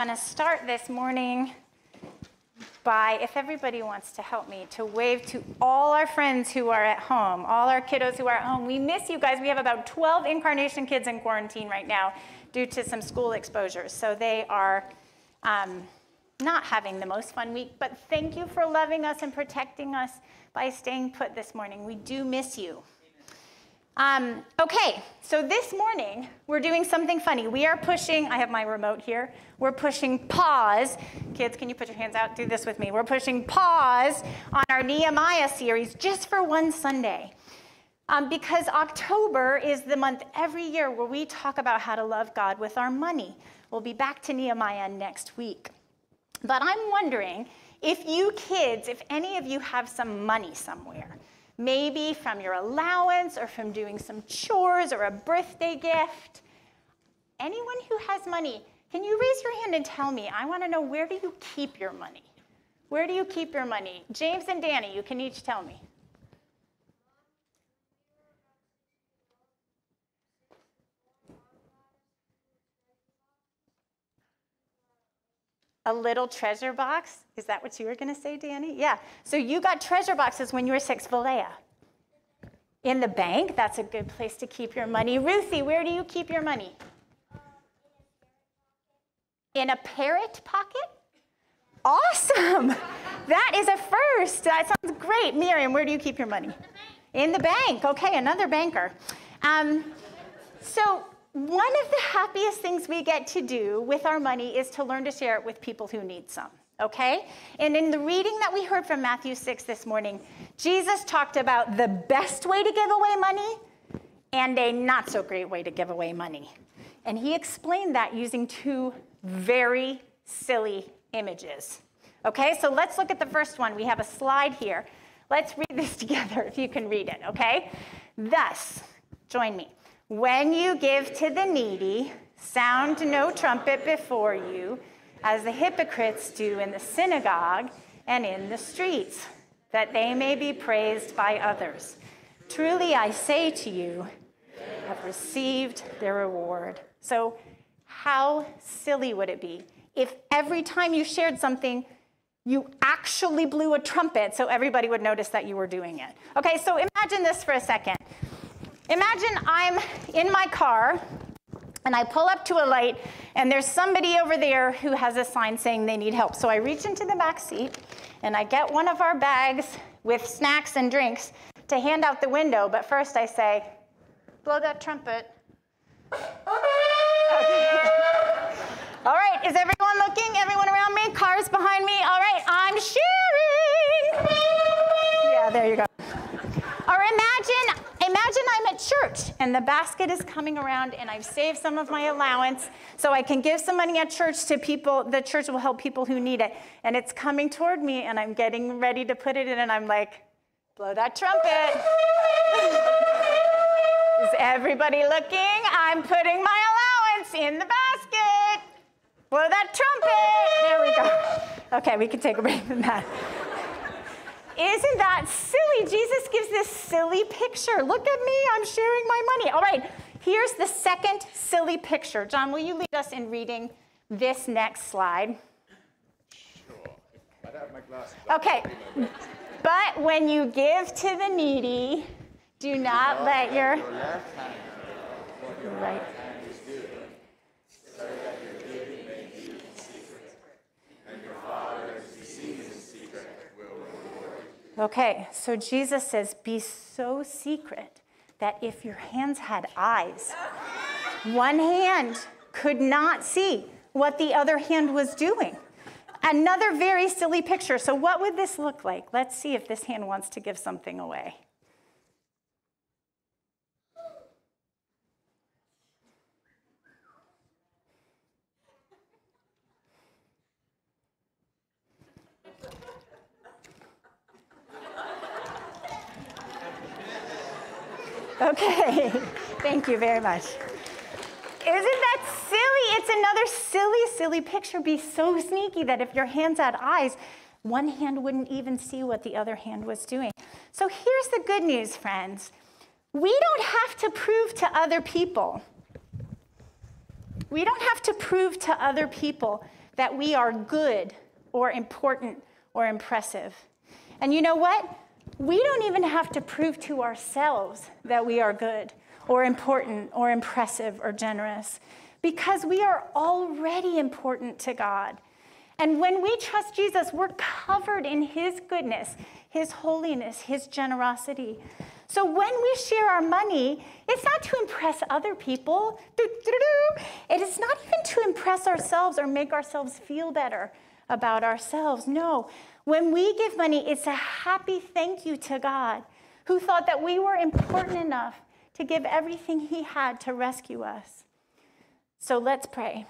I'm going to start this morning by, if everybody wants to help me, to wave to all our friends who are at home, all our kiddos who are at home. We miss you guys. We have about 12 incarnation kids in quarantine right now due to some school exposures. So they are um, not having the most fun week, but thank you for loving us and protecting us by staying put this morning. We do miss you. Um, okay, so this morning we're doing something funny. We are pushing, I have my remote here, we're pushing pause. Kids, can you put your hands out? Do this with me. We're pushing pause on our Nehemiah series just for one Sunday. Um, because October is the month every year where we talk about how to love God with our money. We'll be back to Nehemiah next week. But I'm wondering if you kids, if any of you have some money somewhere, maybe from your allowance or from doing some chores or a birthday gift. Anyone who has money, can you raise your hand and tell me? I want to know where do you keep your money? Where do you keep your money? James and Danny, you can each tell me. A little treasure box. Is that what you were going to say, Danny? Yeah. So you got treasure boxes when you were six, Valea. In the bank, that's a good place to keep your money. Ruthie, where do you keep your money? In a parrot pocket? Awesome. That is a first. That sounds great. Miriam, where do you keep your money? In the bank. Okay, another banker. Um, so one of the happiest things we get to do with our money is to learn to share it with people who need some, okay? And in the reading that we heard from Matthew 6 this morning, Jesus talked about the best way to give away money and a not so great way to give away money. And he explained that using two very silly images. Okay, so let's look at the first one. We have a slide here. Let's read this together if you can read it, okay? Thus, join me. When you give to the needy, sound no trumpet before you, as the hypocrites do in the synagogue and in the streets, that they may be praised by others. Truly I say to you, have received their reward. So, how silly would it be if every time you shared something, you actually blew a trumpet so everybody would notice that you were doing it? Okay, so imagine this for a second. Imagine I'm in my car and I pull up to a light and there's somebody over there who has a sign saying they need help. So I reach into the back seat and I get one of our bags with snacks and drinks to hand out the window. But first I say, blow that trumpet. Okay. All right, is everyone looking? Everyone around me? Cars behind me? All right, I'm at church and the basket is coming around and I've saved some of my allowance so I can give some money at church to people, the church will help people who need it. And it's coming toward me and I'm getting ready to put it in and I'm like, blow that trumpet. is everybody looking? I'm putting my allowance in the basket. Blow that trumpet. There we go. Okay, we can take a break from that. Isn't that silly? Jesus gives this silly picture. Look at me, I'm sharing my money. All right, here's the second silly picture. John, will you lead us in reading this next slide? Sure. Okay, but when you give to the needy, do not let your right Okay, so Jesus says, be so secret that if your hands had eyes, one hand could not see what the other hand was doing. Another very silly picture. So, what would this look like? Let's see if this hand wants to give something away. Okay, thank you very much. Isn't that silly? It's another silly, silly picture. Be so sneaky that if your hands had eyes, one hand wouldn't even see what the other hand was doing. So here's the good news, friends. We don't have to prove to other people. We don't have to prove to other people that we are good or important or impressive. And you know what? We don't even have to prove to ourselves that we are good or important or impressive or generous because we are already important to God. And when we trust Jesus, we're covered in His goodness, His holiness, His generosity. So when we share our money, it's not to impress other people. It is not even to impress ourselves or make ourselves feel better about ourselves. No. When we give money, it's a happy thank you to God who thought that we were important enough to give everything He had to rescue us. So let's pray.